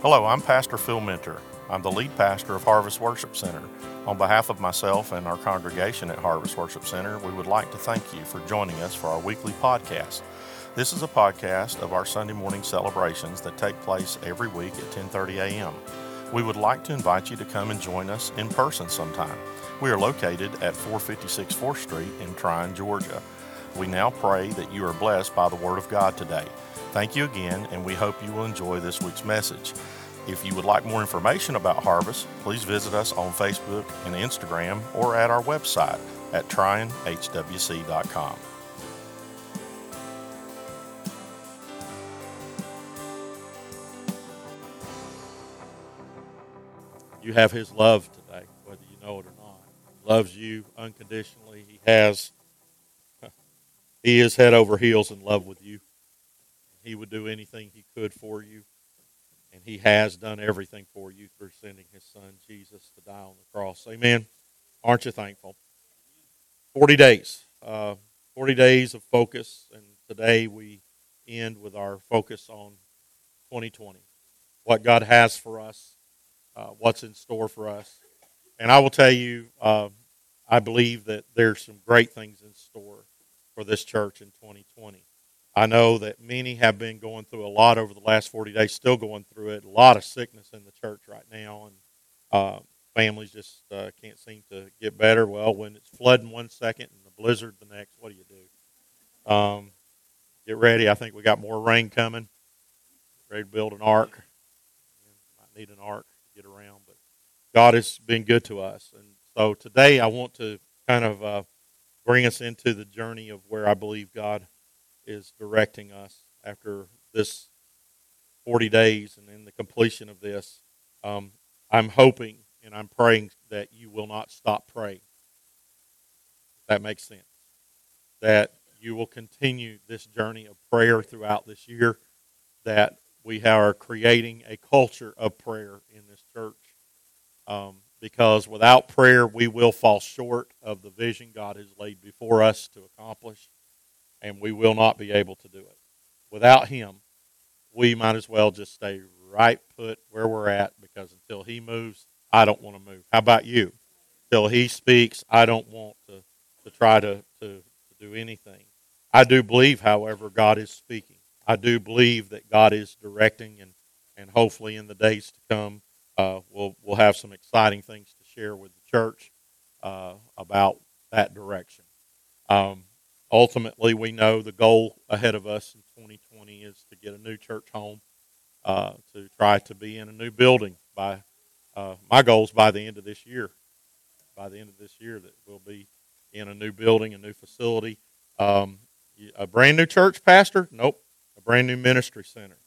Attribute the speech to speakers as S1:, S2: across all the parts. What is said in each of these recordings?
S1: Hello, I'm Pastor Phil Minter. I'm the lead pastor of Harvest Worship Center. On behalf of myself and our congregation at Harvest Worship Center, we would like to thank you for joining us for our weekly podcast. This is a podcast of our Sunday morning celebrations that take place every week at 10:30 a.m. We would like to invite you to come and join us in person sometime. We are located at 456 4th Street in Trion, Georgia. We now pray that you are blessed by the Word of God today. Thank you again, and we hope you will enjoy this week's message. If you would like more information about Harvest, please visit us on Facebook and Instagram or at our website at tryonhwc.com. You have His love today, whether you know it or not. He loves you unconditionally. He has, He is head over heels in love with you. He would do anything He could for you and he has done everything for you through sending his son Jesus to die on the cross. Amen. Aren't you thankful? 40 days. Uh, 40 days of focus, and today we end with our focus on 2020. What God has for us, uh, what's in store for us. And I will tell you, uh, I believe that there's some great things in store for this church in 2020. I know that many have been going through a lot over the last 40 days, still going through it. A lot of sickness in the church right now, and uh, families just uh, can't seem to get better. Well, when it's flooding one second and the blizzard the next, what do you do? Um, get ready. I think we got more rain coming. Ready to build an ark. Might need an ark to get around, but God has been good to us. And so today I want to kind of uh, bring us into the journey of where I believe God – is directing us after this 40 days and in the completion of this. Um, I'm hoping and I'm praying that you will not stop praying. That makes sense. That you will continue this journey of prayer throughout this year. That we are creating a culture of prayer in this church. Um, because without prayer, we will fall short of the vision God has laid before us to accomplish and we will not be able to do it. Without Him, we might as well just stay right put where we're at because until He moves, I don't want to move. How about you? Until He speaks, I don't want to, to try to, to, to do anything. I do believe, however, God is speaking. I do believe that God is directing, and, and hopefully in the days to come, uh, we'll, we'll have some exciting things to share with the church uh, about that direction. Um, ultimately, we know the goal ahead of us in 2020 is to get a new church home, uh, to try to be in a new building by uh, my goals by the end of this year. By the end of this year, that we'll be in a new building, a new facility, um, a brand new church pastor. Nope, a brand new ministry center,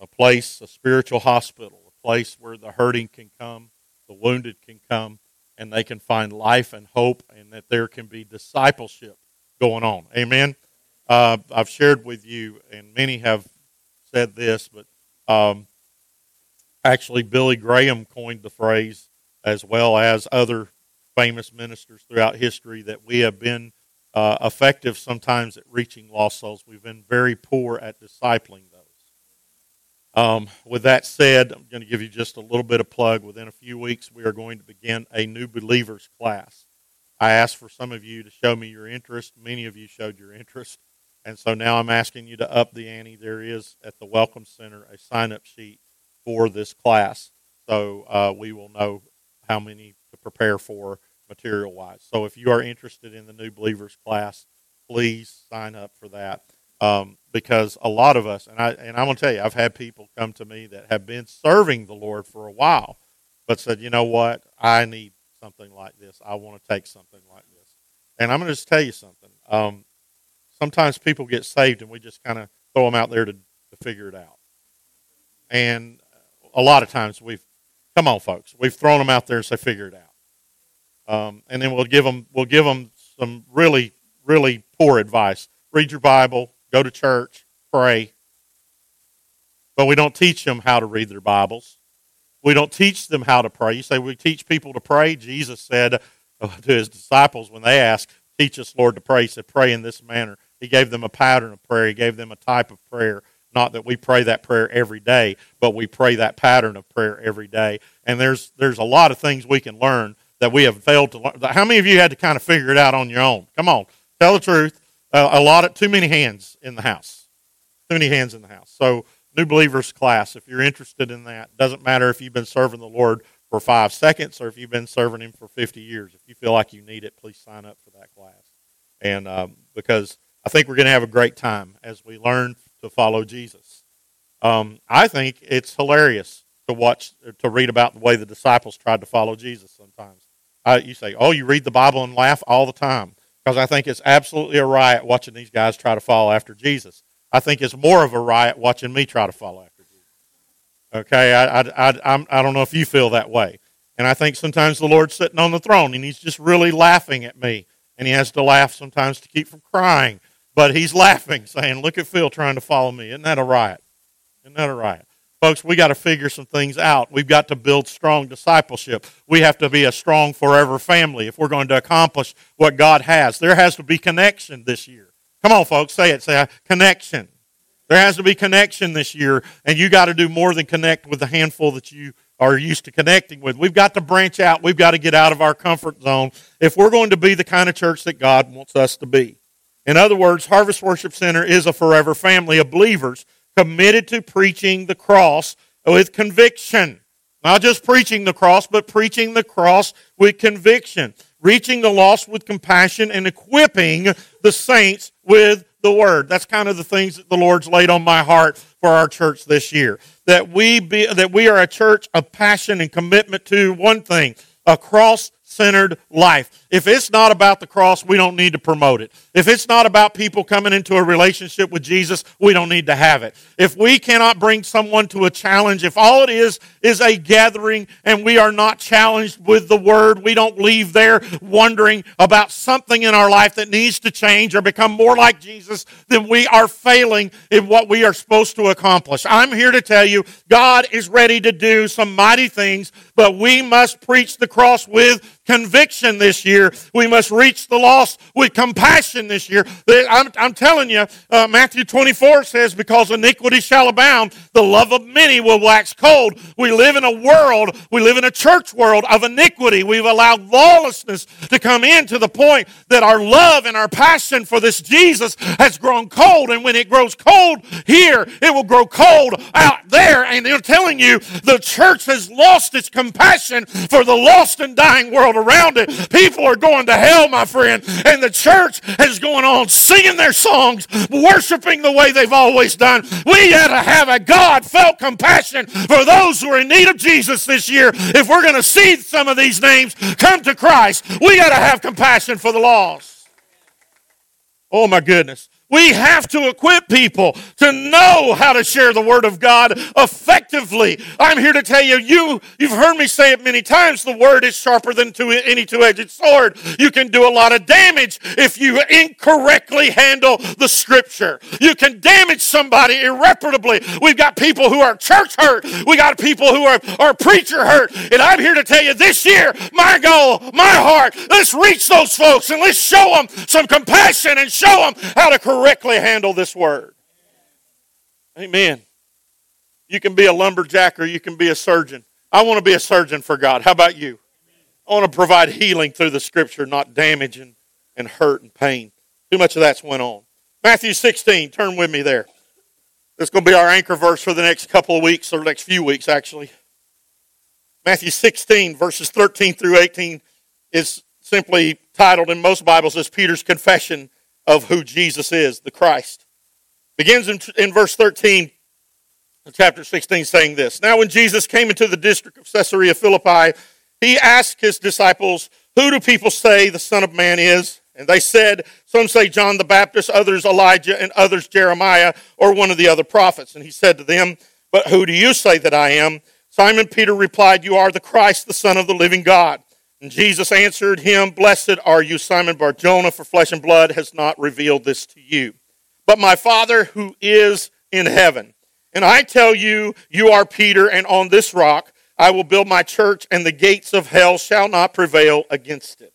S1: a place, a spiritual hospital, place where the hurting can come, the wounded can come, and they can find life and hope, and that there can be discipleship going on. Amen. Uh, I've shared with you, and many have said this, but um, actually, Billy Graham coined the phrase, as well as other famous ministers throughout history, that we have been uh, effective sometimes at reaching lost souls. We've been very poor at discipling those. Um, with that said, I'm going to give you just a little bit of plug. Within a few weeks, we are going to begin a new believers class. I asked for some of you to show me your interest. Many of you showed your interest. And so now I'm asking you to up the ante. There is at the Welcome Center a sign up sheet for this class. So uh, we will know how many to prepare for material wise. So if you are interested in the New Believers class, please sign up for that. Um, because a lot of us, and I and I'm gonna tell you, I've had people come to me that have been serving the Lord for a while, but said, you know what, I need something like this. I want to take something like this. And I'm to just tell you something. Um, sometimes people get saved and we just kind of throw them out there to, to figure it out. And a lot of times we've, come on, folks, we've thrown them out there and say, figure it out. Um, and then we'll give them, we'll give them some really, really poor advice. Read your Bible, go to church, pray. But we don't teach them how to read their Bibles. We don't teach them how to pray. You say we teach people to pray. Jesus said uh, to his disciples when they asked, Teach us, Lord, to pray, he said, Pray in this manner. He gave them a pattern of prayer, he gave them a type of prayer. Not that we pray that prayer every day, but we pray that pattern of prayer every day. And there's there's a lot of things we can learn that we have failed to learn. How many of you had to kind of figure it out on your own? Come on, tell the truth. Uh, a lot of too many hands in the house. Too many hands in the house. So new believers class, if you're interested in that, doesn't matter if you've been serving the Lord for five seconds or if you've been serving Him for 50 years. If you feel like you need it, please sign up for that class. And um, because I think we're going to have a great time as we learn to follow Jesus. Um, I think it's hilarious to watch, to read about the way the disciples tried to follow Jesus sometimes. You say, oh, you read the Bible and laugh all the time. Because I think it's absolutely a riot watching these guys try to follow after Jesus. I think it's more of a riot watching me try to follow after Jesus. Okay, I, I, I, I'm, I don't know if you feel that way. And I think sometimes the Lord's sitting on the throne and he's just really laughing at me. And he has to laugh sometimes to keep from crying. But he's laughing, saying, Look at Phil trying to follow me. Isn't that a riot? Isn't that a riot? Folks, we got to figure some things out. We've got to build strong discipleship. We have to be a strong forever family if we're going to accomplish what God has. There has to be connection this year. Come on, folks, say it. Say uh, connection. There has to be connection this year, and you got to do more than connect with the handful that you are used to connecting with. We've got to branch out. We've got to get out of our comfort zone if we're going to be the kind of church that God wants us to be. In other words, Harvest Worship Center is a forever family of believers committed to preaching the cross with conviction. Not just preaching the cross, but preaching the cross with conviction. Reaching the lost with compassion and equipping the saints with the word. That's kind of the things that the Lord's laid on my heart for our church this year. That we be, that we are a church of passion and commitment to one thing, a cross centered life. If it's not about the cross, we don't need to promote it. If it's not about people coming into a relationship with Jesus, we don't need to have it. If we cannot bring someone to a challenge, if all it is is a gathering and we are not challenged with the word, we don't leave there wondering about something in our life that needs to change or become more like Jesus, then we are failing in what we are supposed to accomplish. I'm here to tell you, God is ready to do some mighty things, but we must preach the cross with conviction this year. We must reach the lost with compassion this year. I'm, I'm telling you, uh, Matthew 24 says, Because iniquity shall abound, the love of many will wax cold. We live in a world, we live in a church world of iniquity. We've allowed lawlessness to come in to the point that our love and our passion for this Jesus has grown cold. And when it grows cold here, it will grow cold out there. And they're telling you the church has lost its compassion for the lost and dying world world around it. People are going to hell, my friend, and the church is going on singing their songs, worshiping the way they've always done. We got to have a God felt compassion for those who are in need of Jesus this year. If we're going to see some of these names come to Christ, we got to have compassion for the lost. Oh, my goodness. We have to equip people to know how to share the Word of God effectively. I'm here to tell you, you you've heard me say it many times, the Word is sharper than two, any two-edged sword. You can do a lot of damage if you incorrectly handle the Scripture. You can damage somebody irreparably. We've got people who are church hurt. We got people who are, are preacher hurt. And I'm here to tell you this year, my goal, my heart, let's reach those folks and let's show them some compassion and show them how to correctly handle this word. Amen. You can be a lumberjack or you can be a surgeon. I want to be a surgeon for God. How about you? I want to provide healing through the scripture, not damage and, and hurt and pain. Too much of that's went on. Matthew 16, turn with me there. That's going to be our anchor verse for the next couple of weeks, or next few weeks, actually. Matthew 16, verses 13 through 18, is simply titled in most Bibles as Peter's confession of who Jesus is, the Christ. Begins in, in verse 13 chapter 16 saying this. Now when Jesus came into the district of Caesarea Philippi, he asked his disciples, Who do people say the Son of Man is? And they said, Some say John the Baptist, others Elijah, and others Jeremiah, or one of the other prophets. And he said to them, But who do you say that I am? Simon Peter replied, You are the Christ, the Son of the living God. And Jesus answered him, Blessed are you, Simon Barjona, for flesh and blood has not revealed this to you, but my Father who is in heaven. And I tell you, you are Peter, and on this rock I will build my church, and the gates of hell shall not prevail against it.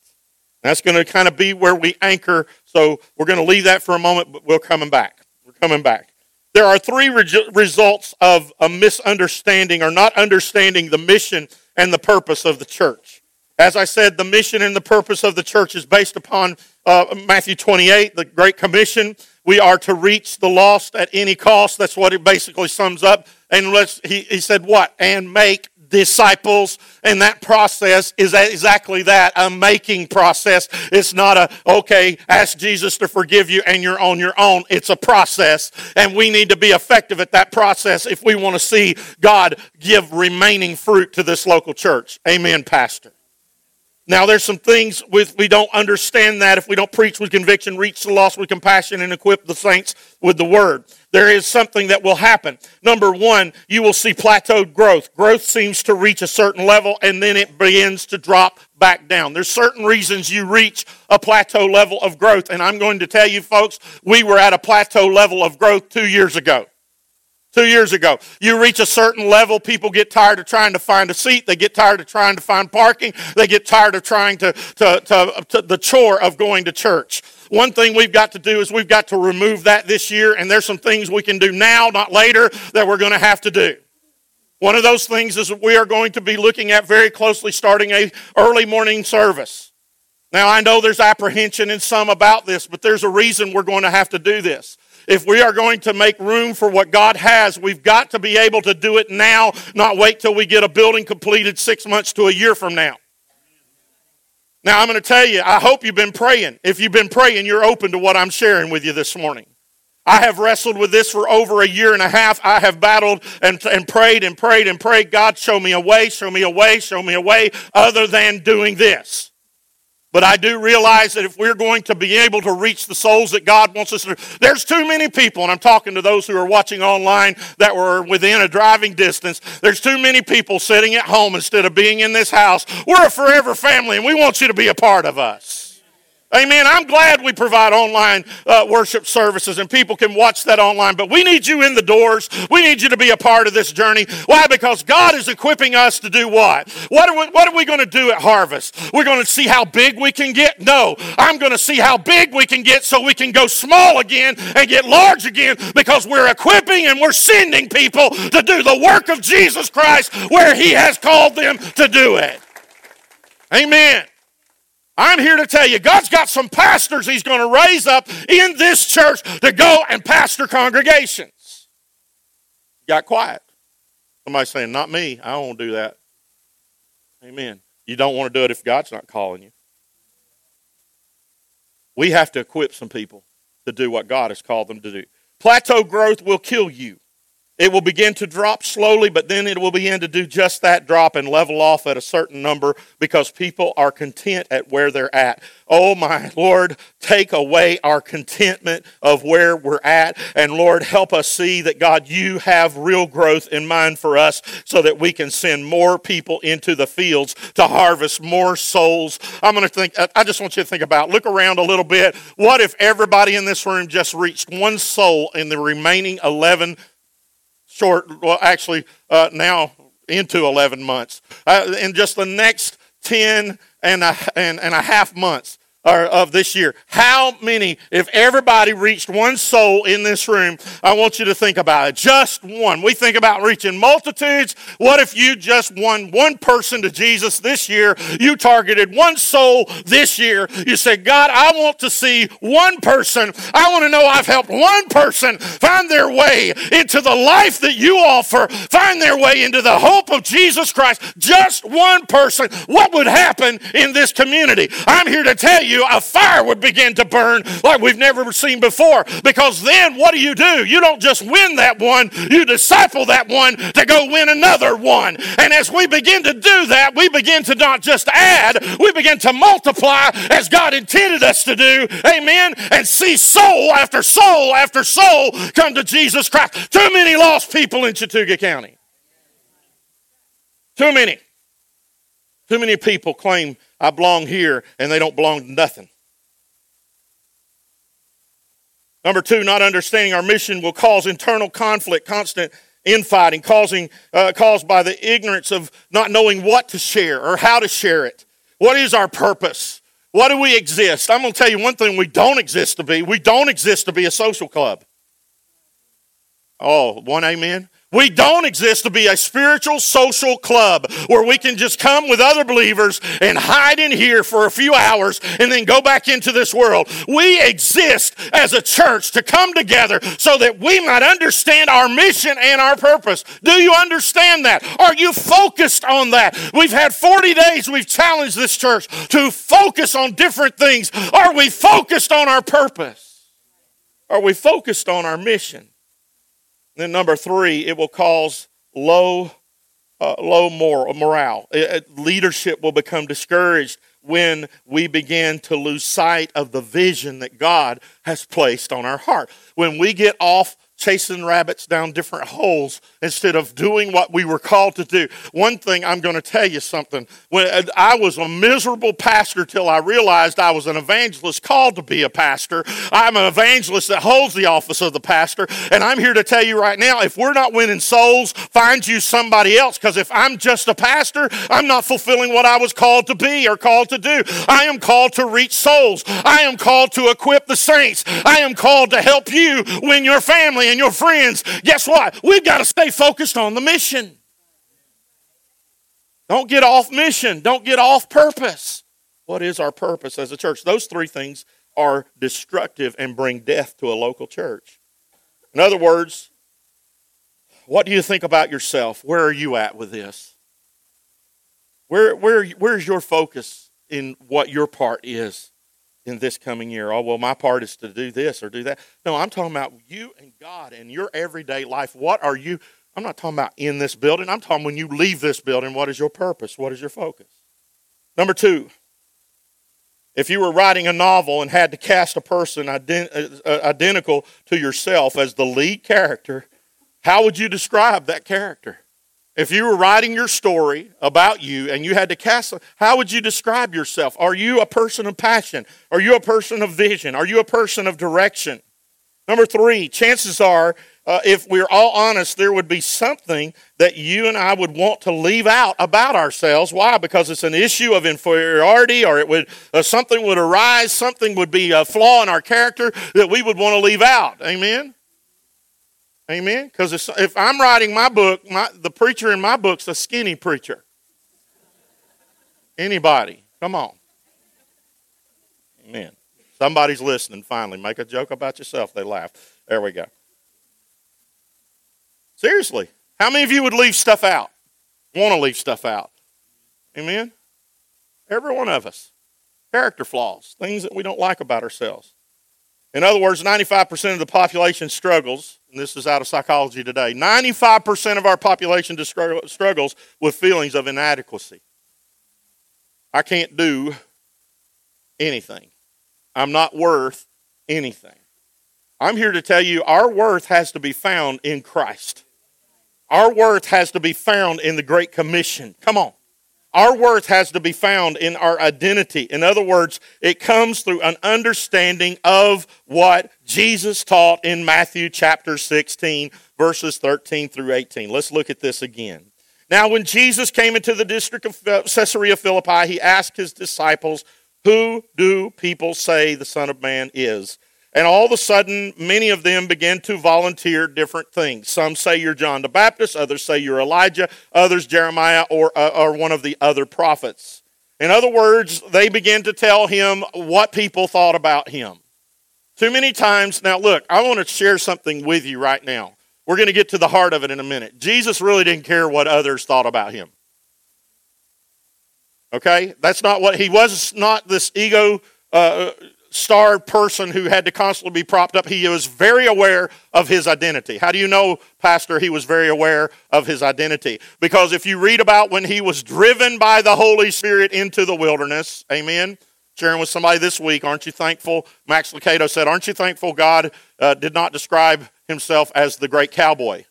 S1: That's going to kind of be where we anchor. So we're going to leave that for a moment, but we're coming back. We're coming back. There are three re- results of a misunderstanding or not understanding the mission and the purpose of the church. As I said, the mission and the purpose of the church is based upon uh, Matthew 28, the Great Commission. We are to reach the lost at any cost. That's what it basically sums up. And let's, he, he said, what? And make disciples. And that process is exactly that a making process. It's not a, okay, ask Jesus to forgive you and you're on your own. It's a process. And we need to be effective at that process if we want to see God give remaining fruit to this local church. Amen, Pastor. Now, there's some things with, we don't understand that if we don't preach with conviction, reach the lost with compassion, and equip the saints with the word. There is something that will happen. Number one, you will see plateaued growth. Growth seems to reach a certain level and then it begins to drop back down. There's certain reasons you reach a plateau level of growth. And I'm going to tell you, folks, we were at a plateau level of growth two years ago. Two years ago, you reach a certain level, people get tired of trying to find a seat. They get tired of trying to find parking. They get tired of trying to, to, to, to the chore of going to church. One thing we've got to do is we've got to remove that this year, and there's some things we can do now, not later, that we're going to have to do. One of those things is we are going to be looking at very closely starting a early morning service. Now I know there's apprehension in some about this, but there's a reason we're going to have to do this. If we are going to make room for what God has, we've got to be able to do it now, not wait till we get a building completed six months to a year from now. Now, I'm going to tell you, I hope you've been praying. If you've been praying, you're open to what I'm sharing with you this morning. I have wrestled with this for over a year and a half. I have battled and, and prayed and prayed and prayed. God, show me a way, show me a way, show me a way other than doing this. But I do realize that if we're going to be able to reach the souls that God wants us to, there's too many people, and I'm talking to those who are watching online that were within a driving distance. There's too many people sitting at home instead of being in this house. We're a forever family, and we want you to be a part of us. Amen. I'm glad we provide online uh, worship services and people can watch that online, but we need you in the doors. We need you to be a part of this journey. Why? Because God is equipping us to do what? What are we, what are we going to do at Harvest? We're going to see how big we can get? No. I'm going to see how big we can get so we can go small again and get large again because we're equipping and we're sending people to do the work of Jesus Christ where He has called them to do it. Amen. I'm here to tell you, God's got some pastors He's going to raise up in this church to go and pastor congregations. Got quiet. Somebody saying, Not me. I won't do that. Amen. You don't want to do it if God's not calling you. We have to equip some people to do what God has called them to do. Plateau growth will kill you. It will begin to drop slowly, but then it will begin to do just that drop and level off at a certain number because people are content at where they're at. Oh my Lord, take away our contentment of where we're at. And Lord, help us see that God, you have real growth in mind for us so that we can send more people into the fields to harvest more souls. I'm going to think, I just want you to think about, look around a little bit. What if everybody in this room just reached one soul in the remaining 11 short, well, actually, uh, now into 11 months. Uh, in just the next 10 and a, and, and a half months, or of this year. How many, if everybody reached one soul in this room, I want you to think about it. Just one. We think about reaching multitudes. What if you just won one person to Jesus this year? You targeted one soul this year. You said, God, I want to see one person. I want to know I've helped one person find their way into the life that you offer, find their way into the hope of Jesus Christ. Just one person. What would happen in this community? I'm here to tell you you, a fire would begin to burn like we've never seen before. Because then what do you do? You don't just win that one, you disciple that one to go win another one. And as we begin to do that, we begin to not just add, we begin to multiply as God intended us to do. Amen. And see soul after soul after soul come to Jesus Christ. Too many lost people in Chattooga County. Too many. Too many people claim I belong here, and they don't belong to nothing. Number two, not understanding our mission will cause internal conflict, constant infighting, causing, uh, caused by the ignorance of not knowing what to share or how to share it. What is our purpose? What do we exist? I'm going to tell you one thing we don't exist to be. We don't exist to be a social club. Oh, one amen. We don't exist to be a spiritual social club where we can just come with other believers and hide in here for a few hours and then go back into this world. We exist as a church to come together so that we might understand our mission and our purpose. Do you understand that? Are you focused on that? We've had 40 days, we've challenged this church to focus on different things. Are we focused on our purpose? Are we focused on our mission? Then number three, it will cause low, uh, low moral, morale. It, leadership will become discouraged when we begin to lose sight of the vision that God has placed on our heart. When we get off chasing rabbits down different holes instead of doing what we were called to do. One thing I'm going to tell you something. When uh, I was a miserable pastor till I realized I was an evangelist called to be a pastor. I'm an evangelist that holds the office of the pastor, and I'm here to tell you right now if we're not winning souls, find you somebody else because if I'm just a pastor, I'm not fulfilling what I was called to be or called to do. I am called to reach souls. I am called to equip the saints. I am called to help you win your family and your friends, guess what? We've got to stay focused on the mission. Don't get off mission. Don't get off purpose. What is our purpose as a church? Those three things are destructive and bring death to a local church. In other words, what do you think about yourself? Where are you at with this? Where, where, where's your focus in what your part is? In this coming year. Oh, well, my part is to do this or do that. No, I'm talking about you and God and your everyday life. What are you? I'm not talking about in this building. I'm talking when you leave this building, what is your purpose? What is your focus? Number two, if you were writing a novel and had to cast a person ident- uh, identical to yourself as the lead character, how would you describe that character? If you were writing your story about you and you had to cast, how would you describe yourself? Are you a person of passion? Are you a person of vision? Are you a person of direction? Number three, chances are, uh, if we're all honest, there would be something that you and I would want to leave out about ourselves. Why? Because it's an issue of inferiority, or it would uh, something would arise, something would be a flaw in our character that we would want to leave out. Amen. Amen? Because if I'm writing my book, my, the preacher in my book's a skinny preacher. Anybody? Come on. Amen. Somebody's listening finally. Make a joke about yourself. They laugh. There we go. Seriously. How many of you would leave stuff out? Want to leave stuff out? Amen? Every one of us. Character flaws, things that we don't like about ourselves. In other words, 95% of the population struggles, and this is out of psychology today 95% of our population struggles with feelings of inadequacy. I can't do anything. I'm not worth anything. I'm here to tell you our worth has to be found in Christ. Our worth has to be found in the Great Commission. Come on. Our worth has to be found in our identity. In other words, it comes through an understanding of what Jesus taught in Matthew chapter 16, verses 13 through 18. Let's look at this again. Now, when Jesus came into the district of Caesarea Philippi, he asked his disciples, Who do people say the Son of Man is? And all of a sudden, many of them begin to volunteer different things. Some say you're John the Baptist, others say you're Elijah, others Jeremiah or, uh, or one of the other prophets. In other words, they begin to tell him what people thought about him. Too many times, now look, I want to share something with you right now. We're going to get to the heart of it in a minute. Jesus really didn't care what others thought about him. Okay? That's not what, he was not this ego. Uh, starved person who had to constantly be propped up. He was very aware of his identity. How do you know, Pastor, he was very aware of his identity? Because if you read about when he was driven by the Holy Spirit into the wilderness, amen. Sharing with somebody this week, aren't you thankful? Max Lucado said, Aren't you thankful God uh, did not describe himself as the great cowboy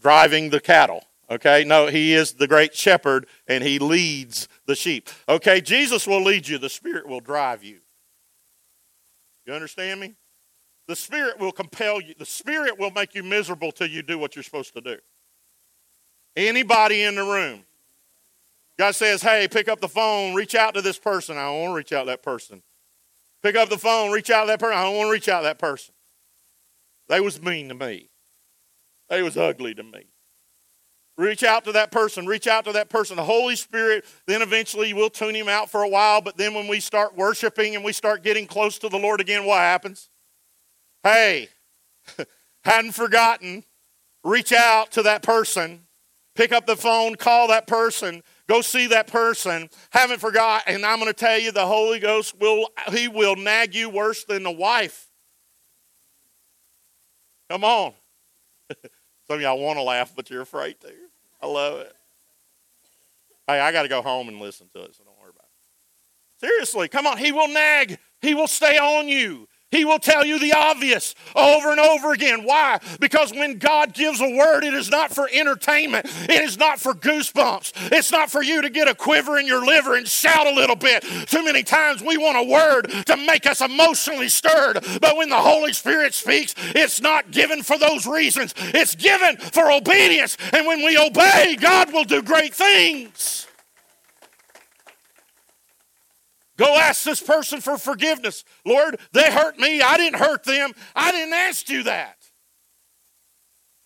S1: driving the cattle? Okay, no, he is the great shepherd and he leads the sheep. Okay, Jesus will lead you, the Spirit will drive you. You understand me? The Spirit will compel you. The Spirit will make you miserable till you do what you're supposed to do. Anybody in the room. God says, hey, pick up the phone, reach out to this person. I don't want to reach out to that person. Pick up the phone, reach out to that person. I don't want to reach out to that person. They was mean to me. They was ugly to me. Reach out to that person. Reach out to that person. The Holy Spirit, then eventually we'll tune him out for a while. But then when we start worshiping and we start getting close to the Lord again, what happens? Hey, hadn't forgotten. Reach out to that person. Pick up the phone, call that person, go see that person. Haven't forgot. And I'm going to tell you, the Holy Ghost will, he will nag you worse than the wife. Come on. Some of y'all want to laugh, but you're afraid to. I love it. Hey, I got to go home and listen to it, so don't worry about it. Seriously, come on. He will nag. He will stay on you. He will tell you the obvious over and over again. Why? Because when God gives a word, it is not for entertainment. It is not for goosebumps. It's not for you to get a quiver in your liver and shout a little bit. Too many times we want a word to make us emotionally stirred. But when the Holy Spirit speaks, it's not given for those reasons. It's given for obedience. And when we obey, God will do great things. Go ask this person for forgiveness. Lord, they hurt me. I didn't hurt them. I didn't ask you that.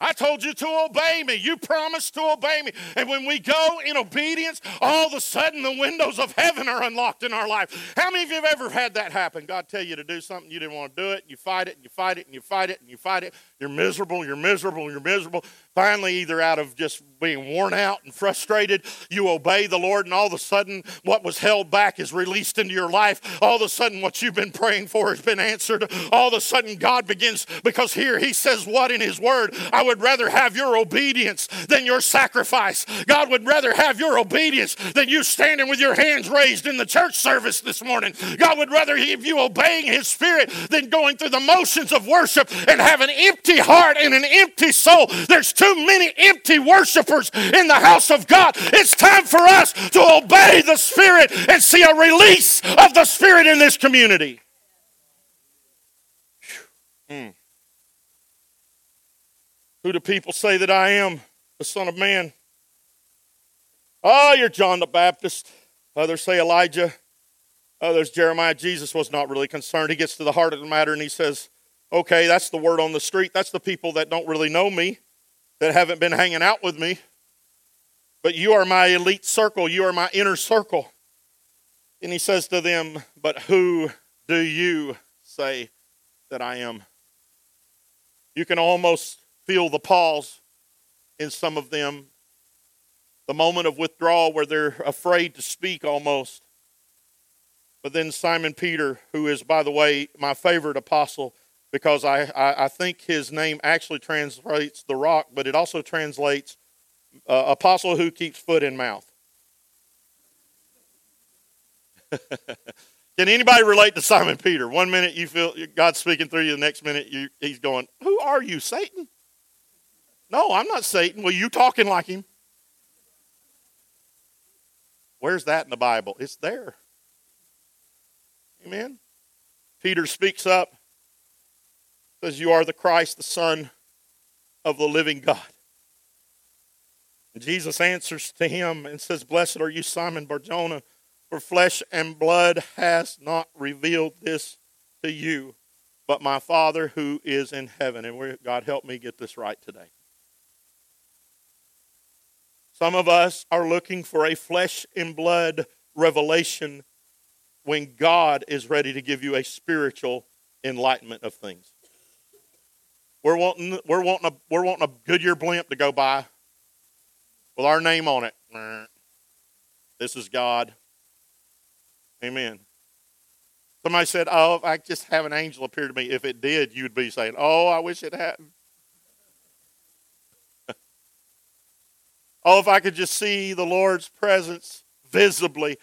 S1: I told you to obey me. You promised to obey me. And when we go in obedience, all of a sudden the windows of heaven are unlocked in our life. How many of you have ever had that happen? God tell you to do something, you didn't want to do it, you fight it, and you fight it, and you fight it, and you fight it. You're miserable, you're miserable, you're miserable. Finally, either out of just being worn out and frustrated, you obey the Lord, and all of a sudden, what was held back is released into your life. All of a sudden, what you've been praying for has been answered. All of a sudden, God begins, because here He says what in His Word? I would rather have your obedience than your sacrifice. God would rather have your obedience than you standing with your hands raised in the church service this morning. God would rather have you obeying His Spirit than going through the motions of worship and have an empty heart and an empty soul. There's too too many empty worshipers in the house of God. It's time for us to obey the Spirit and see a release of the Spirit in this community. Mm. Who do people say that I am? The Son of Man. Oh, you're John the Baptist. Others say Elijah. Others, Jeremiah. Jesus was not really concerned. He gets to the heart of the matter and he says, Okay, that's the word on the street. That's the people that don't really know me that haven't been hanging out with me. But you are my elite circle, you are my inner circle. And he says to them, But who do you say that I am? You can almost feel the pause in some of them, the moment of withdrawal where they're afraid to speak almost. But then Simon Peter, who is, by the way, my favorite apostle, because I, I, I, think his name actually translates the rock, but it also translates uh, apostle who keeps foot in mouth. Can anybody relate to Simon Peter? One minute you feel God's speaking through you, the next minute you, he's going, Who are you, Satan? No, I'm not Satan. Well, you talking like him. Where's that in the Bible? It's there. Amen. Peter speaks up says, You are the Christ, the Son of the living God. And Jesus answers to him and says, Blessed are you, Simon Barjona, for flesh and blood has not revealed this to you, but my Father who is in heaven. And God, help me get this right today. Some of us are looking for a flesh and blood revelation when God is ready to give you a spiritual enlightenment of things. We're wanting, we're wanting, a, we're wanting a Goodyear blimp to go by with our name on it. This is God. Amen. Somebody said, Oh, if I just have an angel appear to me, if it did, you'd be saying, Oh, I wish it hadn't. Oh, if I could just see the Lord's presence visibly.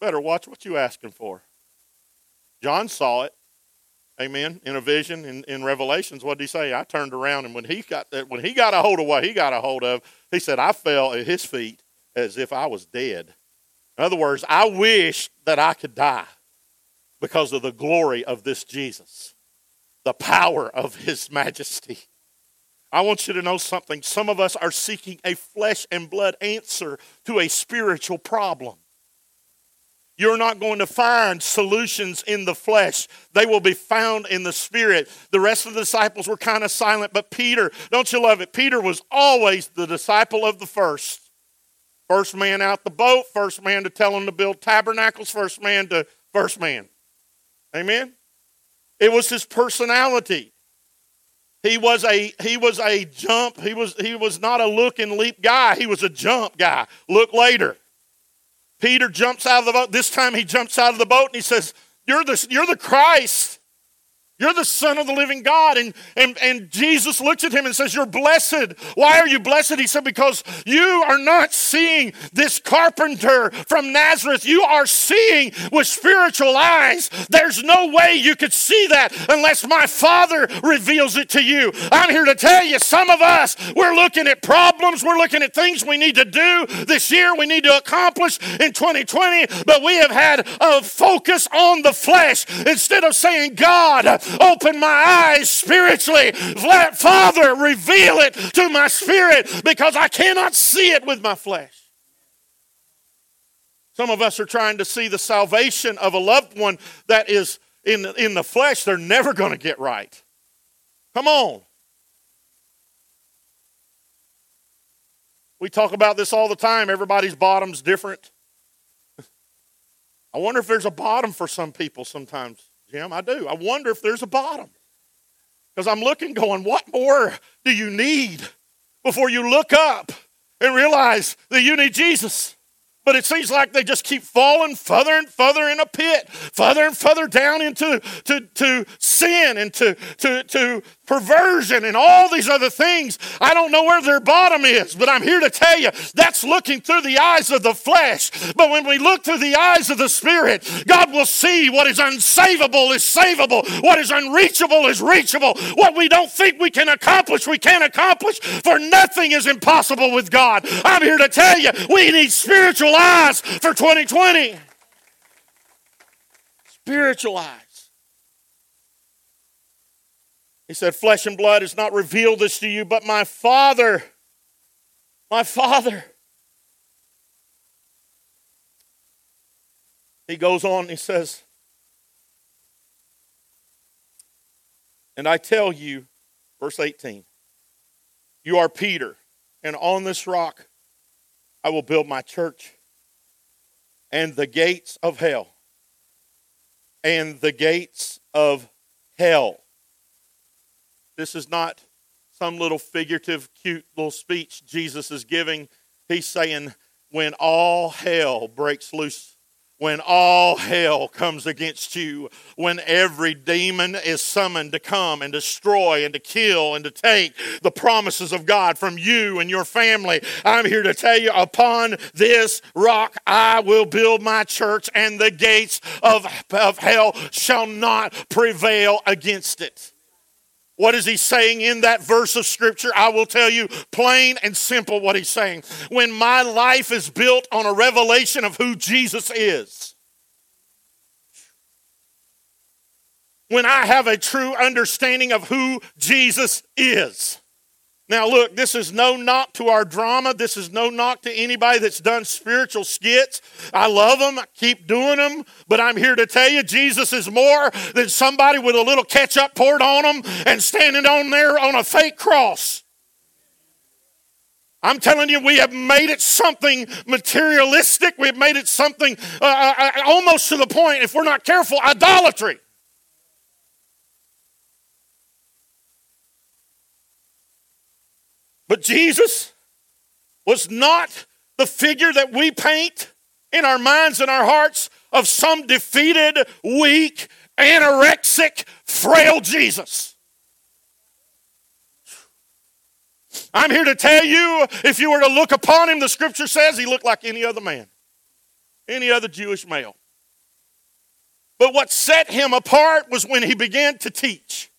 S1: Better watch what you're asking for. John saw it. Amen. In a vision in, in Revelations, what did he say? I turned around and when he got when he got a hold of what he got a hold of, he said, I fell at his feet as if I was dead. In other words, I wish that I could die because of the glory of this Jesus, the power of his majesty. I want you to know something. Some of us are seeking a flesh and blood answer to a spiritual problem. You're not going to find solutions in the flesh. They will be found in the spirit. The rest of the disciples were kind of silent, but Peter, don't you love it? Peter was always the disciple of the first. First man out the boat, first man to tell him to build tabernacles, first man to first man. Amen? It was his personality. He was a he was a jump. He was he was not a look and leap guy. He was a jump guy. Look later. Peter jumps out of the boat. This time he jumps out of the boat and he says, You're the, you're the Christ. You're the Son of the living God. And, and, and Jesus looks at him and says, You're blessed. Why are you blessed? He said, Because you are not seeing this carpenter from Nazareth. You are seeing with spiritual eyes. There's no way you could see that unless my Father reveals it to you. I'm here to tell you, some of us, we're looking at problems, we're looking at things we need to do this year, we need to accomplish in 2020, but we have had a focus on the flesh instead of saying, God, Open my eyes spiritually. Let Father reveal it to my spirit because I cannot see it with my flesh. Some of us are trying to see the salvation of a loved one that is in, in the flesh. They're never going to get right. Come on. We talk about this all the time. Everybody's bottom's different. I wonder if there's a bottom for some people sometimes. Jim, I do. I wonder if there's a bottom. Because I'm looking, going, what more do you need before you look up and realize that you need Jesus? But it seems like they just keep falling further and further in a pit, further and further down into to, to sin and to, to, to perversion and all these other things. I don't know where their bottom is, but I'm here to tell you that's looking through the eyes of the flesh. But when we look through the eyes of the Spirit, God will see what is unsavable is savable, what is unreachable is reachable, what we don't think we can accomplish, we can accomplish, for nothing is impossible with God. I'm here to tell you we need spiritual eyes for 2020. Spiritual eyes. He said, Flesh and blood has not revealed this to you, but my Father, my Father. He goes on, he says, And I tell you, verse 18, you are Peter, and on this rock I will build my church, and the gates of hell, and the gates of hell this is not some little figurative, cute little speech Jesus is giving. He's saying, when all hell breaks loose when all hell comes against you, when every demon is summoned to come and destroy and to kill and to take the promises of God from you and your family, I'm here to tell you upon this rock I will build my church, and the gates of, of hell shall not prevail against it. What is he saying in that verse of scripture? I will tell you plain and simple what he's saying. When my life is built on a revelation of who Jesus is, when I have a true understanding of who Jesus is, now, look, this is no knock to our drama. This is no knock to anybody that's done spiritual skits. I love them, I keep doing them, but I'm here to tell you Jesus is more than somebody with a little ketchup poured on them and standing on there on a fake cross. I'm telling you, we have made it something materialistic. We've made it something uh, uh, uh almost to the point, if we're not careful, idolatry. But Jesus was not the figure that we paint in our minds and our hearts of some defeated, weak, anorexic, frail Jesus. I'm here to tell you if you were to look upon him, the scripture says he looked like any other man, any other Jewish male. But what set him apart was when he began to teach.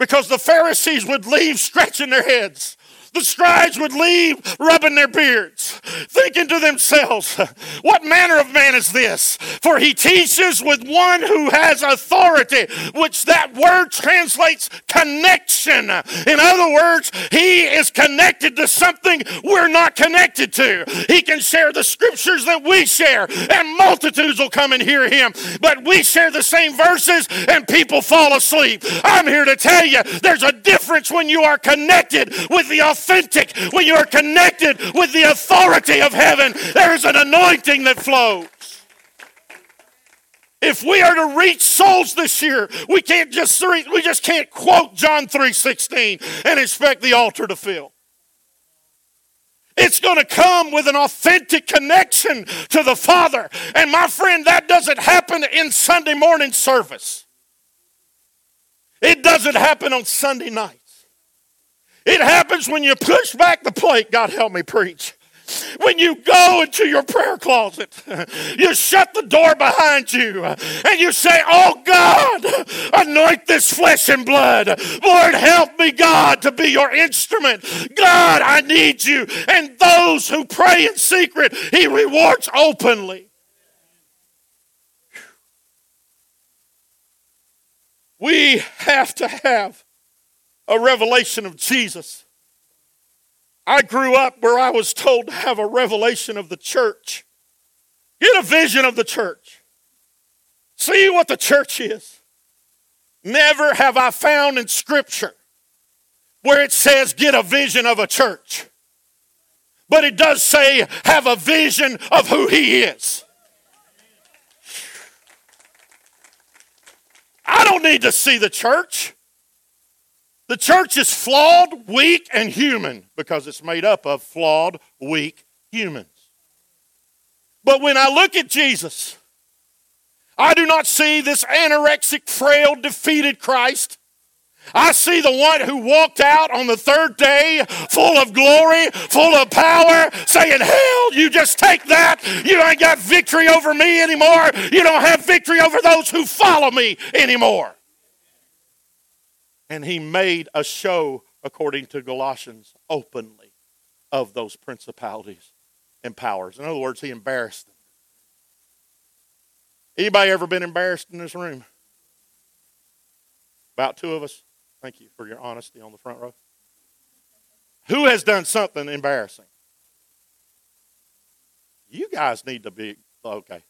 S1: Because the Pharisees would leave scratching their heads the scribes would leave rubbing their beards, thinking to themselves, What manner of man is this? For he teaches with one who has authority, which that word translates connection. In other words, he is connected to something we're not connected to. He can share the scriptures that we share, and multitudes will come and hear him. But we share the same verses, and people fall asleep. I'm here to tell you there's a difference when you are connected with the authentic, when you are connected with the authority of heaven. There is an anointing that flows. If we are to reach souls this year, we can't just we just can't quote John 3:16 and expect the altar to fill. It's going to come with an authentic connection to the Father. And my friend, that doesn't happen in Sunday morning service. It doesn't happen on Sunday nights. It happens when you push back the plate. God help me preach. When you go into your prayer closet, you shut the door behind you and you say, Oh God, anoint this flesh and blood. Lord, help me, God, to be your instrument. God, I need you. And those who pray in secret, He rewards openly. We have to have a revelation of Jesus. I grew up where I was told to have a revelation of the church. Get a vision of the church. See what the church is. Never have I found in Scripture where it says, get a vision of a church. But it does say, have a vision of who He is. I don't need to see the church. The church is flawed, weak, and human because it's made up of flawed, weak humans. But when I look at Jesus, I do not see this anorexic, frail, defeated Christ. I see the one who walked out on the third day full of glory, full of power, saying, Hell, you just take that. You ain't got victory over me anymore. You don't have victory over those who follow me anymore. And he made a show, according to Galatians, openly of those principalities and powers. In other words, he embarrassed them. Anybody ever been embarrassed in this room? About two of us. Thank you for your honesty on the front row. Who has done something embarrassing? You guys need to be okay.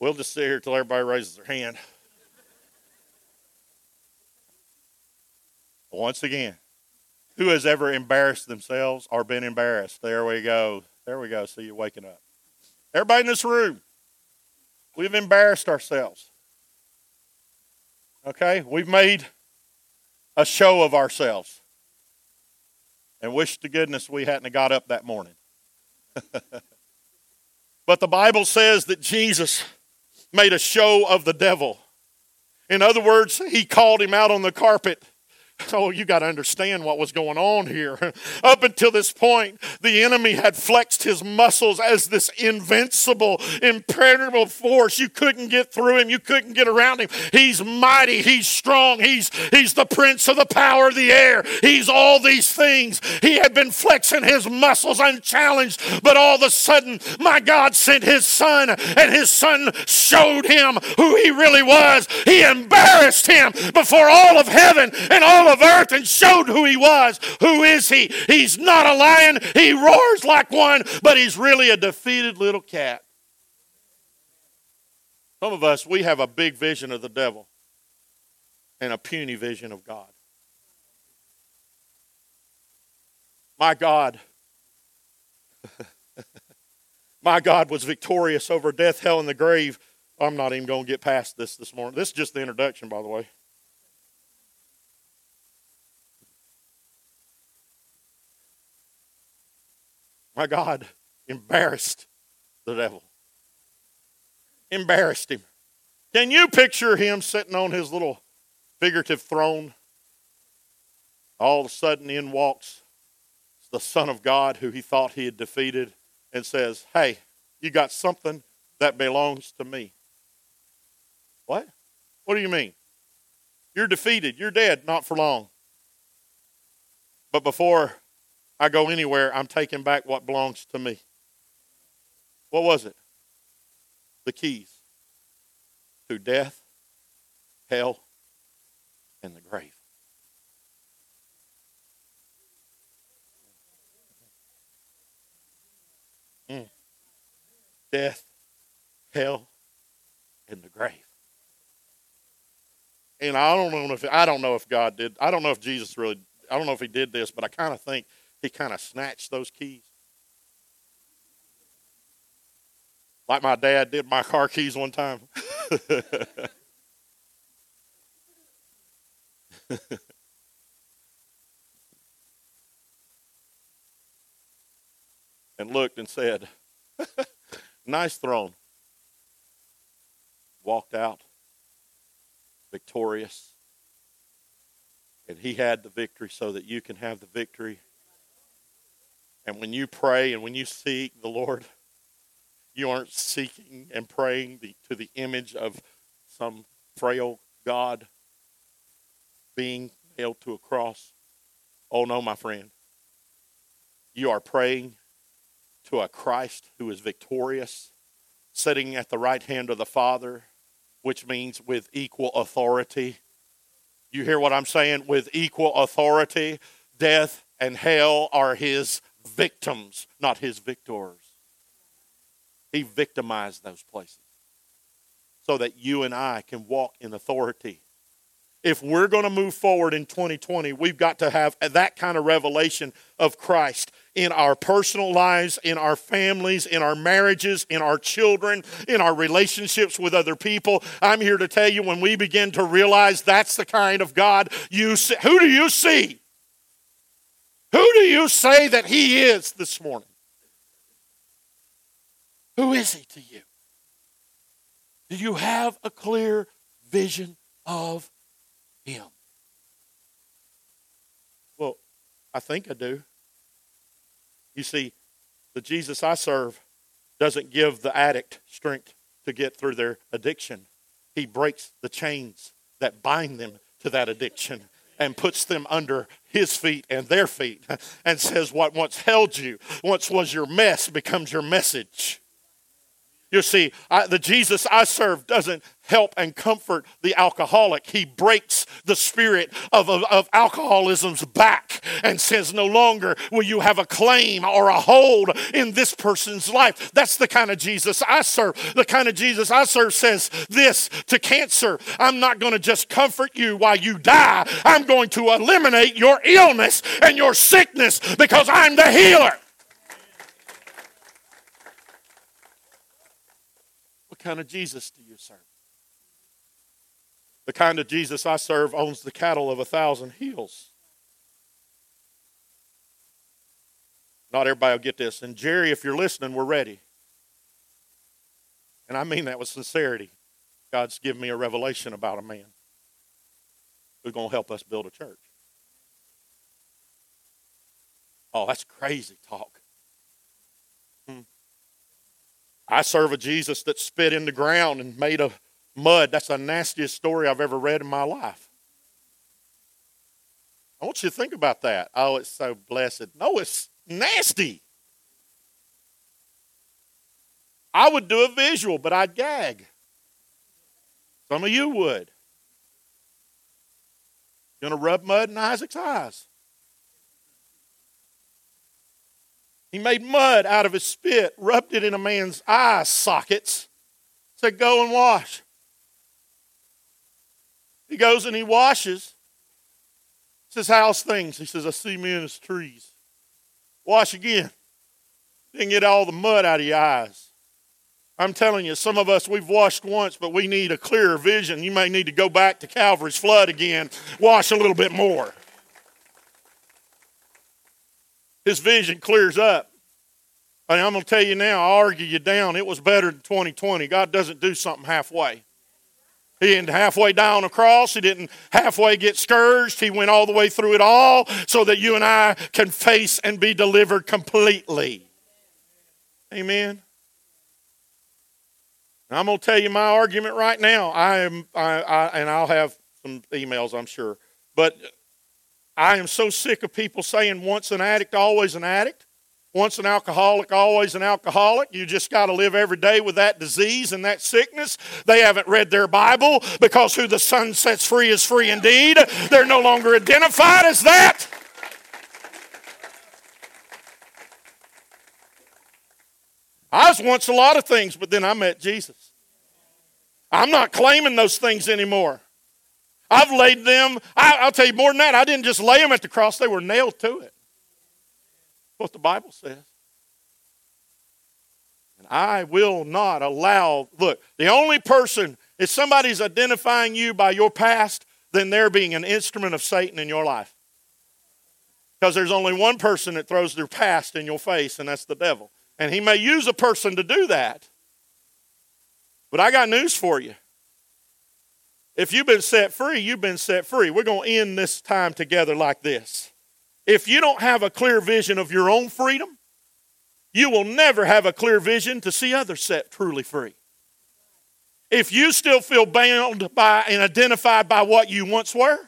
S1: We'll just sit here till everybody raises their hand. Once again, who has ever embarrassed themselves or been embarrassed? There we go. There we go. See you waking up. Everybody in this room, we've embarrassed ourselves. Okay? We've made a show of ourselves. And wish to goodness we hadn't got up that morning. but the Bible says that Jesus made a show of the devil. In other words, he called him out on the carpet Oh, you got to understand what was going on here. Up until this point, the enemy had flexed his muscles as this invincible, impenetrable force. You couldn't get through him, you couldn't get around him. He's mighty, he's strong, he's, he's the prince of the power of the air, he's all these things. He had been flexing his muscles unchallenged, but all of a sudden, my God sent his son, and his son showed him who he really was. He embarrassed him before all of heaven and all of earth and showed who he was. Who is he? He's not a lion. He roars like one, but he's really a defeated little cat. Some of us, we have a big vision of the devil and a puny vision of God. My God, my God was victorious over death, hell, and the grave. I'm not even going to get past this this morning. This is just the introduction, by the way. My God, embarrassed the devil. Embarrassed him. Can you picture him sitting on his little figurative throne? All of a sudden, in walks the Son of God who he thought he had defeated and says, Hey, you got something that belongs to me. What? What do you mean? You're defeated. You're dead. Not for long. But before I go anywhere, I'm taking back what belongs to me. What was it? The keys to death, hell, and the grave. Mm. Death, hell, and the grave. And I don't know if I don't know if God did. I don't know if Jesus really. I don't know if he did this, but I kind of think he kind of snatched those keys. Like my dad did my car keys one time. and looked and said, Nice throne. Walked out victorious. And he had the victory so that you can have the victory and when you pray and when you seek the Lord, you aren't seeking and praying the, to the image of some frail God being nailed to a cross. Oh, no, my friend. You are praying to a Christ who is victorious, sitting at the right hand of the Father, which means with equal authority. You hear what I'm saying? With equal authority, death and hell are his victims, not his victors. He victimized those places so that you and I can walk in authority. If we're going to move forward in 2020, we've got to have that kind of revelation of Christ in our personal lives, in our families, in our marriages, in our children, in our relationships with other people. I'm here to tell you when we begin to realize that's the kind of God you see. Who do you see? Who do you say that he is this morning? Who is he to you? Do you have a clear vision of him? Well, I think I do. You see, the Jesus I serve doesn't give the addict strength to get through their addiction. He breaks the chains that bind them to that addiction and puts them under his feet and their feet and says, What once held you, once was your mess, becomes your message. You see, I, the Jesus I serve doesn't help and comfort the alcoholic. He breaks the spirit of, of, of, alcoholism's back and says, No longer will you have a claim or a hold in this person's life. That's the kind of Jesus I serve. The kind of Jesus I serve says this to cancer I'm not going to just comfort you while you die, I'm going to eliminate your illness and your sickness because I'm the healer. Kind of Jesus do you serve? The kind of Jesus I serve owns the cattle of a thousand hills. Not everybody will get this. And Jerry, if you're listening, we're ready. And I mean that with sincerity. God's given me a revelation about a man who's going to help us build a church. Oh, that's crazy talk. I serve a Jesus that spit in the ground and made of mud. That's the nastiest story I've ever read in my life. I want you to think about that. Oh, it's so blessed. No, it's nasty. I would do a visual, but I'd gag. Some of you would. To rub mud in Isaac's eyes. He made mud out of his spit, rubbed it in a man's eye sockets, said, Go and wash. He goes and he washes. Says, How's things? He says, I see men as trees. Wash again. Didn't get all the mud out of your eyes. I'm telling you, some of us, we've washed once, but we need a clearer vision. You may need to go back to Calvary's flood again, wash a little bit more his vision clears up. And I'm going to tell you now, I'll argue you down. It was better than 2020. God doesn't do something halfway. He didn't halfway down a cross. He didn't halfway get scourged. He went all the way through it all so that you and I can face and be delivered completely. Amen. Now, I'm going to tell you my argument right now. I am, I, I, and I'll have some emails, I'm sure. But I am so sick of people saying once an addict, always an addict. Once an alcoholic, always an alcoholic. You just got to live every day with that disease and that sickness. They haven't read their Bible because who the Son sets free is free indeed. They're no longer identified as that. I was once a lot of things, but then I met Jesus. I'm not claiming those things anymore. I've laid them, I, will tell you more than that, I didn't just lay them at the cross, they were nailed to it. what the Bible says. And I will not allow, look, the only person, if somebody's identifying you by your past, then they're being an instrument of Satan in your life. Because there's only one person that throws their past in your face, and that's the devil. And he may use a person to do that. But I got news for you. If you've been set free, you've been set free. We're going to end this time together like this. If you don't have a clear vision of your own freedom, you will never have a clear vision to see others set truly free. If you still feel bound by and identified by what you once were,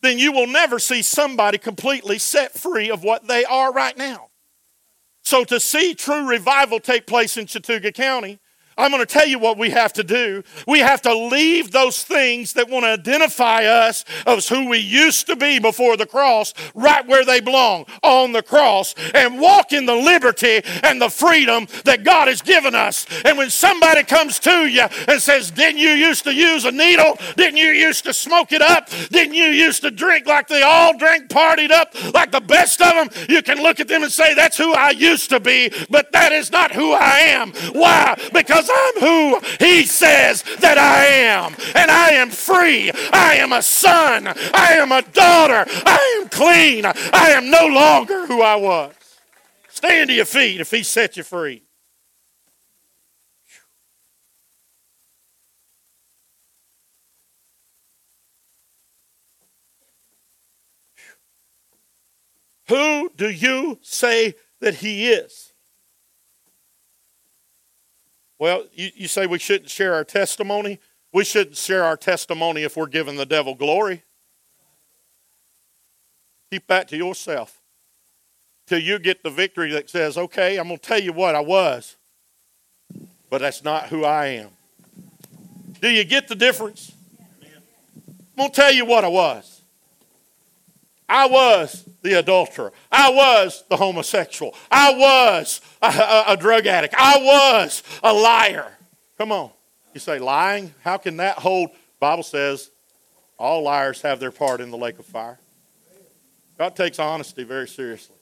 S1: then you will never see somebody completely set free of what they are right now. So, to see true revival take place in Chattooga County, I'm going to tell you what we have to do. We have to leave those things that want to identify us as who we used to be before the cross right where they belong, on the cross, and walk in the liberty and the freedom that God has given us. And when somebody comes to you and says, Didn't you used to use a needle? Didn't you used to smoke it up? Didn't you used to drink like they all drank, partied up like the best of them? You can look at them and say, That's who I used to be, but that is not who I am. Why? Because because I'm who He says that I am. And I am free. I am a son. I am a daughter. I am clean. I am no longer who I was. Stand to your feet if He set you free. Who do you say that He is? Well, you, you say we shouldn't share our testimony. We shouldn't share our testimony if we're giving the devil glory. Keep that to yourself till you get the victory that says, okay, I'm going to tell you what I was, but that's not who I am. Do you get the difference? I'm going to tell you what I was. I was the adulterer. I was the homosexual. I was a, a, a, drug addict. I was a liar. Come on. You say lying? How can that hold? Bible says all liars have their part in the lake of fire. God takes honesty very seriously.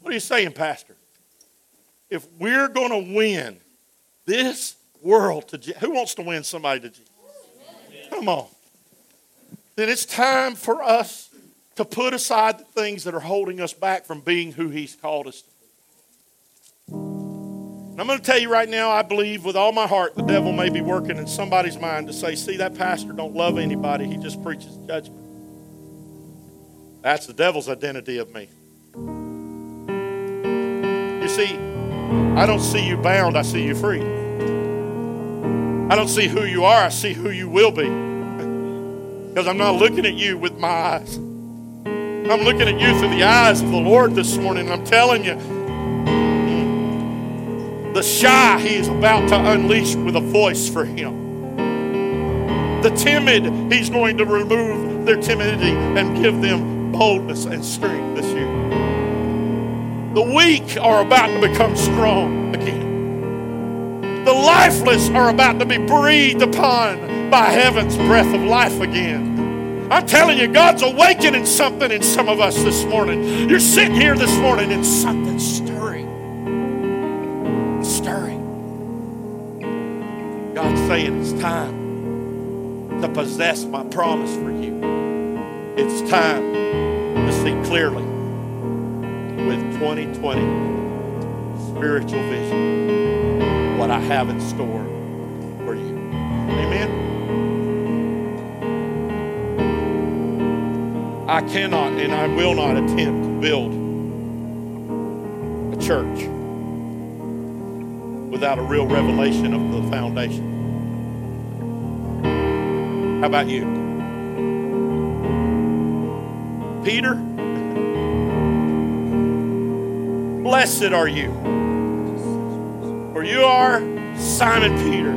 S1: What are you saying, Pastor? If we're going to win this world to Jesus, who wants to win somebody to Jesus? Come on then it's time for us to put aside the things that are holding us back from being who He's called us to be. And I'm going to tell you right now, I believe with all my heart the devil may be working in somebody's mind to say, see, that pastor don't love anybody, he just preaches judgment. That's the devil's identity of me. You see, I don't see you bound, I see you free. I don't see who you are, I see who you will be. Because I'm not looking at you with my eyes. I'm looking at you through the eyes of the Lord this morning. I'm telling you, the shy He is about to unleash with a voice for Him. The timid He's going to remove their timidity and give them boldness and strength this year. The weak are about to become strong again. Lifeless are about to be breathed upon by heaven's breath of life again. I'm telling you, God's awakening something in some of us this morning. You're sitting here this morning and something's stirring. stirring. God's saying it's time to possess my promise for you. It's time to see clearly with 2020 spiritual vision what I have in store for you. Amen. I cannot and I will not attempt to build a church without a real revelation of the foundation. How about you? Peter, blessed are you, for you are Simon Peter.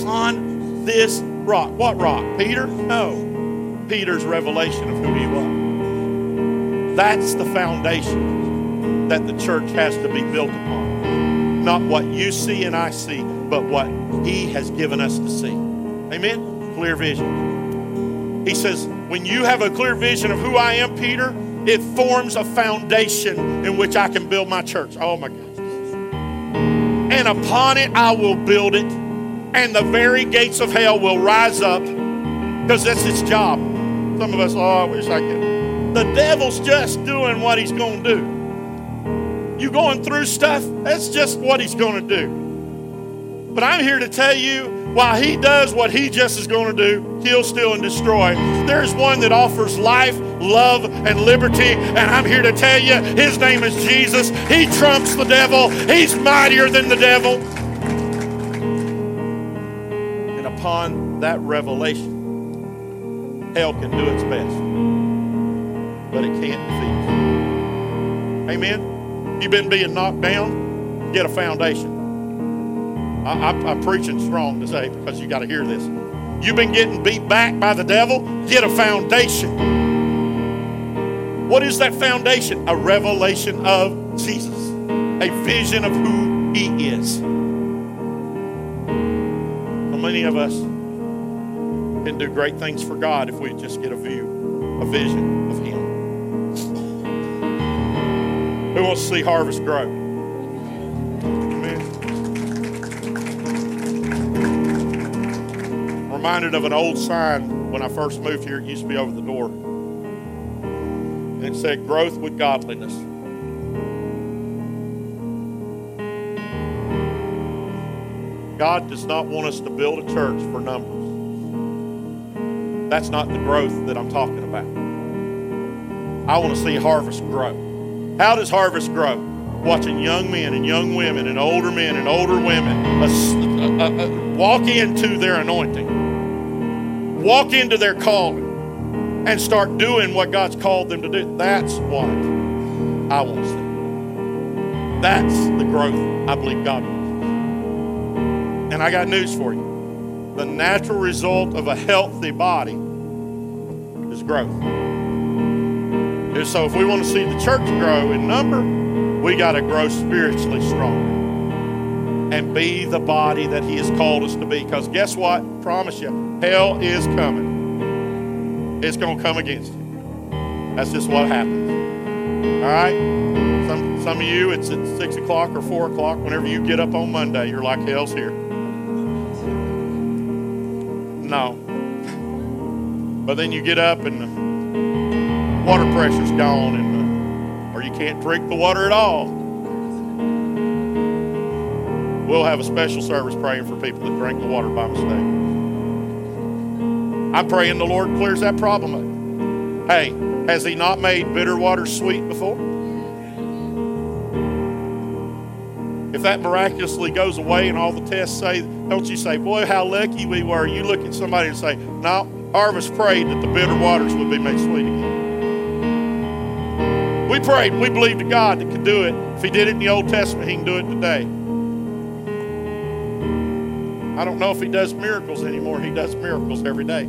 S1: Upon this rock. What rock? Peter? No. Peter's revelation of who he was. That's the foundation that the church has to be built upon. Not what you see and I see, but what he has given us to see. Amen? Clear vision. He says, when you have a clear vision of who I am, Peter, it forms a foundation in which I can build my church. Oh my gosh. And upon it I will build it and the very gates of hell will rise up because that's its job. Some of us, oh, I wish I could. The devil's just doing what he's going to do. You going through stuff, that's just what he's going to do. But I'm here to tell you, while he does what he just is going to do, kill, steal, and destroy, there's one that offers life, love, and liberty. And I'm here to tell you, his name is Jesus. He trumps the devil, he's mightier than the devil And upon that revelation, hell can do its best, but it can't defeat. Amen. You've been being knocked down, get a foundation. I, am preaching strong today because you got to hear this. You've been getting beat back by the devil, get a foundation. What is that foundation? A revelation of Jesus, a vision of who he is How many of us can do great things for God if we just get a view, a vision of Him. Who wants to see harvest grow? Reminded of an old sign when I first moved here. It used to be over the door. And it said, Growth with godliness. God does not want us to build a church for numbers. That's not the growth that I'm talking about. I want to see harvest grow. How does harvest grow? Watching young men and young women and older men and older women uh, walk into their anointing, walk into their calling, and start doing what God's called them to do. That's what I want to see. That's the growth I believe God wants. And I got news for you. The natural result of a healthy body is growth. And so, if we want to see the church grow in number, we got to grow spiritually strong and be the body that He has called us to be. Because guess what? Promise you, hell is coming. It's going to come against you. That's just what happens. All right? Some, some of you, it's at 6 o'clock or 4 o'clock. Whenever you get up on Monday, you're like, hell's here. No. But then you get up and the water pressure's gone, and the, or you can't drink the water at all. We'll have a special service praying for people that drink the water by mistake. I'm praying the Lord clears that problem up. Hey, has He not made bitter water sweet before? if that miraculously goes away and all the tests say, don't you say, boy, how lucky we were. You look at somebody and say, no, Harvest prayed that the bitter waters would be made sweet again. We prayed, we believed to God that could do it. If He did it in the Old Testament, He can do it today. I don't know if He does miracles anymore. He does miracles every day.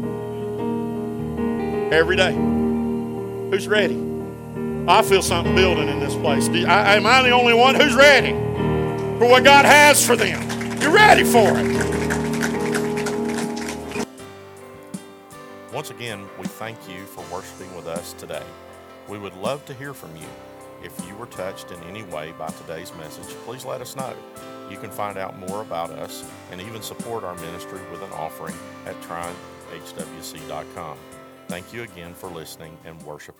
S1: Every day. Who's ready? I feel something building in this place. I, am I the only one who's ready? for what God has for them. You're ready for it.
S2: Once again, we thank you for worshiping with us today. We would love to hear from you. If you were touched in any way by today's message, please let us know. You can find out more about us and even support our ministry with an offering at trionhwc.com. Thank you again for listening and worship